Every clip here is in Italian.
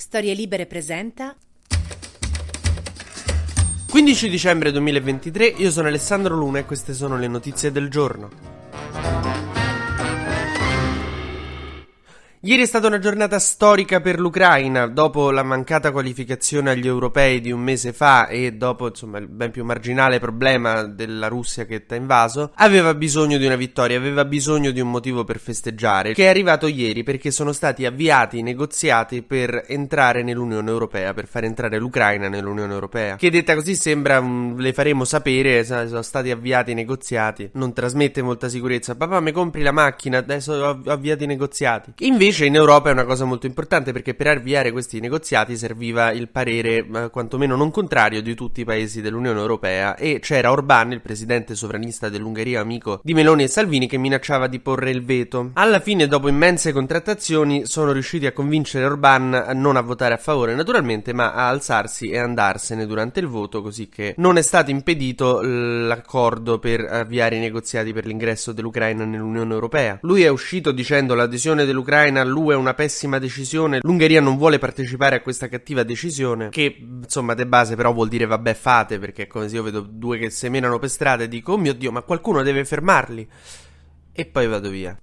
Storie Libere presenta 15 dicembre 2023, io sono Alessandro Luna e queste sono le notizie del giorno. Ieri è stata una giornata storica per l'Ucraina, dopo la mancata qualificazione agli europei di un mese fa e dopo insomma il ben più marginale problema della Russia che ti ha invaso, aveva bisogno di una vittoria, aveva bisogno di un motivo per festeggiare, che è arrivato ieri perché sono stati avviati i negoziati per entrare nell'Unione Europea, per far entrare l'Ucraina nell'Unione Europea. Che detta così sembra, um, le faremo sapere, sono stati avviati i negoziati, non trasmette molta sicurezza. Papà mi compri la macchina, adesso ho avviato i negoziati. Invece Invece in Europa è una cosa molto importante perché per avviare questi negoziati serviva il parere eh, quantomeno non contrario di tutti i paesi dell'Unione Europea e c'era Orbán, il presidente sovranista dell'Ungheria amico di Meloni e Salvini, che minacciava di porre il veto. Alla fine, dopo immense contrattazioni, sono riusciti a convincere Orbán non a votare a favore naturalmente, ma a alzarsi e andarsene durante il voto, così che non è stato impedito l'accordo per avviare i negoziati per l'ingresso dell'Ucraina nell'Unione Europea. Lui è uscito dicendo l'adesione dell'Ucraina all'UE è una pessima decisione, l'Ungheria non vuole partecipare a questa cattiva decisione, che insomma de base però vuol dire vabbè fate, perché è come se io vedo due che semenano per strada e dico oh mio Dio ma qualcuno deve fermarli e poi vado via.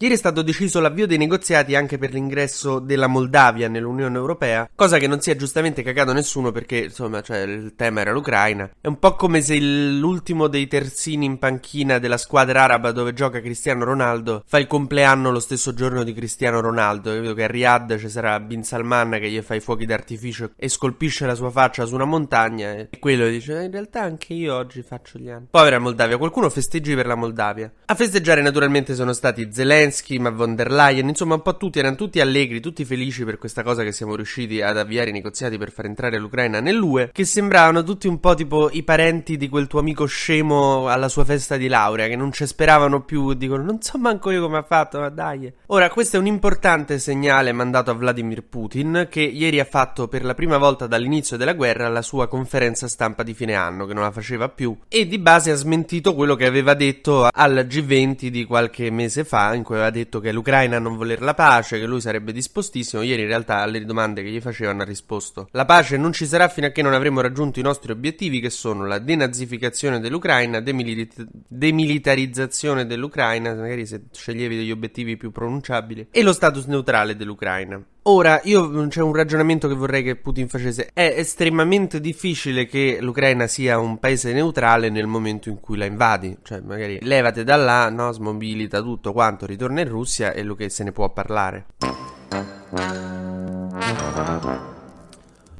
Ieri è stato deciso l'avvio dei negoziati anche per l'ingresso della Moldavia nell'Unione Europea, cosa che non si è giustamente cagato nessuno perché, insomma, cioè, il tema era l'Ucraina. È un po' come se l'ultimo dei terzini in panchina della squadra araba dove gioca Cristiano Ronaldo fa il compleanno lo stesso giorno di Cristiano Ronaldo. Vedo che a Riyadh ci sarà Bin Salman che gli fa i fuochi d'artificio e scolpisce la sua faccia su una montagna e quello dice in realtà anche io oggi faccio gli anni. Povera Moldavia, qualcuno festeggi per la Moldavia. A festeggiare naturalmente sono stati Zelensky Zelensky, ma von der Leyen, insomma un po' tutti erano tutti allegri, tutti felici per questa cosa che siamo riusciti ad avviare i negoziati per far entrare l'Ucraina nell'UE, che sembravano tutti un po' tipo i parenti di quel tuo amico scemo alla sua festa di laurea, che non ci speravano più, dicono non so manco io come ha fatto, ma dai. Ora, questo è un importante segnale mandato a Vladimir Putin, che ieri ha fatto per la prima volta dall'inizio della guerra la sua conferenza stampa di fine anno, che non la faceva più, e di base ha smentito quello che aveva detto al G20 di qualche mese fa, in cui aveva detto che l'Ucraina non voler la pace, che lui sarebbe dispostissimo. Ieri in realtà alle domande che gli facevano ha risposto: La pace non ci sarà fino a che non avremo raggiunto i nostri obiettivi, che sono la denazificazione dell'Ucraina, demilita- demilitarizzazione dell'Ucraina, magari se sceglievi degli obiettivi più pronunciabili, e lo status neutrale dell'Ucraina. Ora, io c'è un ragionamento che vorrei che Putin facesse. È estremamente difficile che l'Ucraina sia un paese neutrale nel momento in cui la invadi. Cioè, magari levate da là, no, smobilita tutto quanto, ritorna in Russia e lo che se ne può parlare.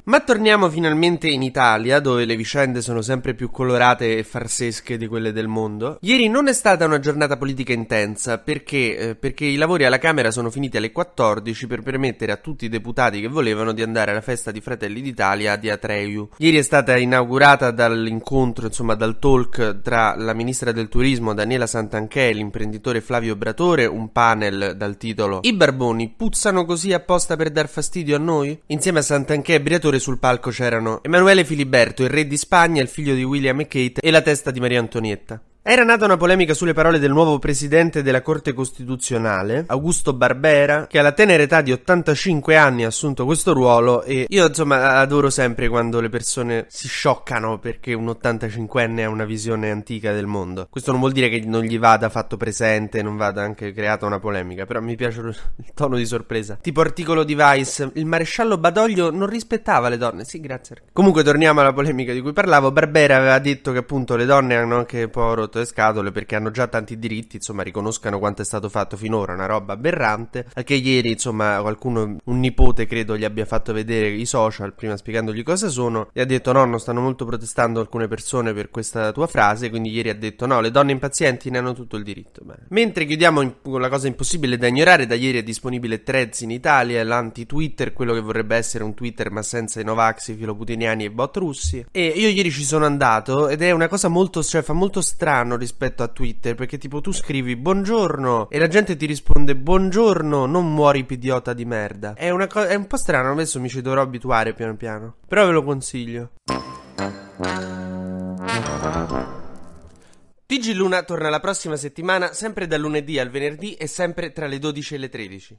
Ma torniamo finalmente in Italia, dove le vicende sono sempre più colorate e farsesche di quelle del mondo. Ieri non è stata una giornata politica intensa, perché? Eh, perché i lavori alla Camera sono finiti alle 14 per permettere a tutti i deputati che volevano di andare alla festa di Fratelli d'Italia di Atreiu. Ieri è stata inaugurata dall'incontro, insomma dal talk tra la ministra del turismo Daniela Santanchè e l'imprenditore Flavio Bratore, un panel dal titolo I barboni puzzano così apposta per dar fastidio a noi? Insieme a Santanchè e Briatore sul palco c'erano Emanuele Filiberto, il re di Spagna, il figlio di William e Kate e la testa di Maria Antonietta. Era nata una polemica sulle parole del nuovo presidente della Corte Costituzionale, Augusto Barbera, che alla tenera età di 85 anni ha assunto questo ruolo e io insomma adoro sempre quando le persone si scioccano perché un 85enne ha una visione antica del mondo. Questo non vuol dire che non gli vada fatto presente, non vada anche creata una polemica, però mi piace il tono di sorpresa. Tipo articolo di Vice, il maresciallo Badoglio non rispettava le donne. Sì, grazie. Comunque torniamo alla polemica di cui parlavo. Barbera aveva detto che appunto le donne hanno anche un le scatole perché hanno già tanti diritti, insomma, riconoscano quanto è stato fatto finora, una roba aberrante. Anche ieri, insomma, qualcuno, un nipote credo, gli abbia fatto vedere i social, prima spiegandogli cosa sono, e ha detto nonno, stanno molto protestando alcune persone per questa tua frase, quindi ieri ha detto no, le donne impazienti ne hanno tutto il diritto. Beh. Mentre chiudiamo con la cosa impossibile da ignorare, da ieri è disponibile Threads in Italia, l'anti-Twitter, quello che vorrebbe essere un Twitter ma senza i Novax, i filoputiniani e bot russi. E io ieri ci sono andato ed è una cosa molto, cioè fa molto strano strano rispetto a Twitter perché tipo tu scrivi buongiorno e la gente ti risponde buongiorno, non muori idiota di merda. È, una co- è un po' strano, adesso mi ci dovrò abituare piano piano. Però ve lo consiglio. TG Luna torna la prossima settimana, sempre dal lunedì al venerdì e sempre tra le 12 e le 13.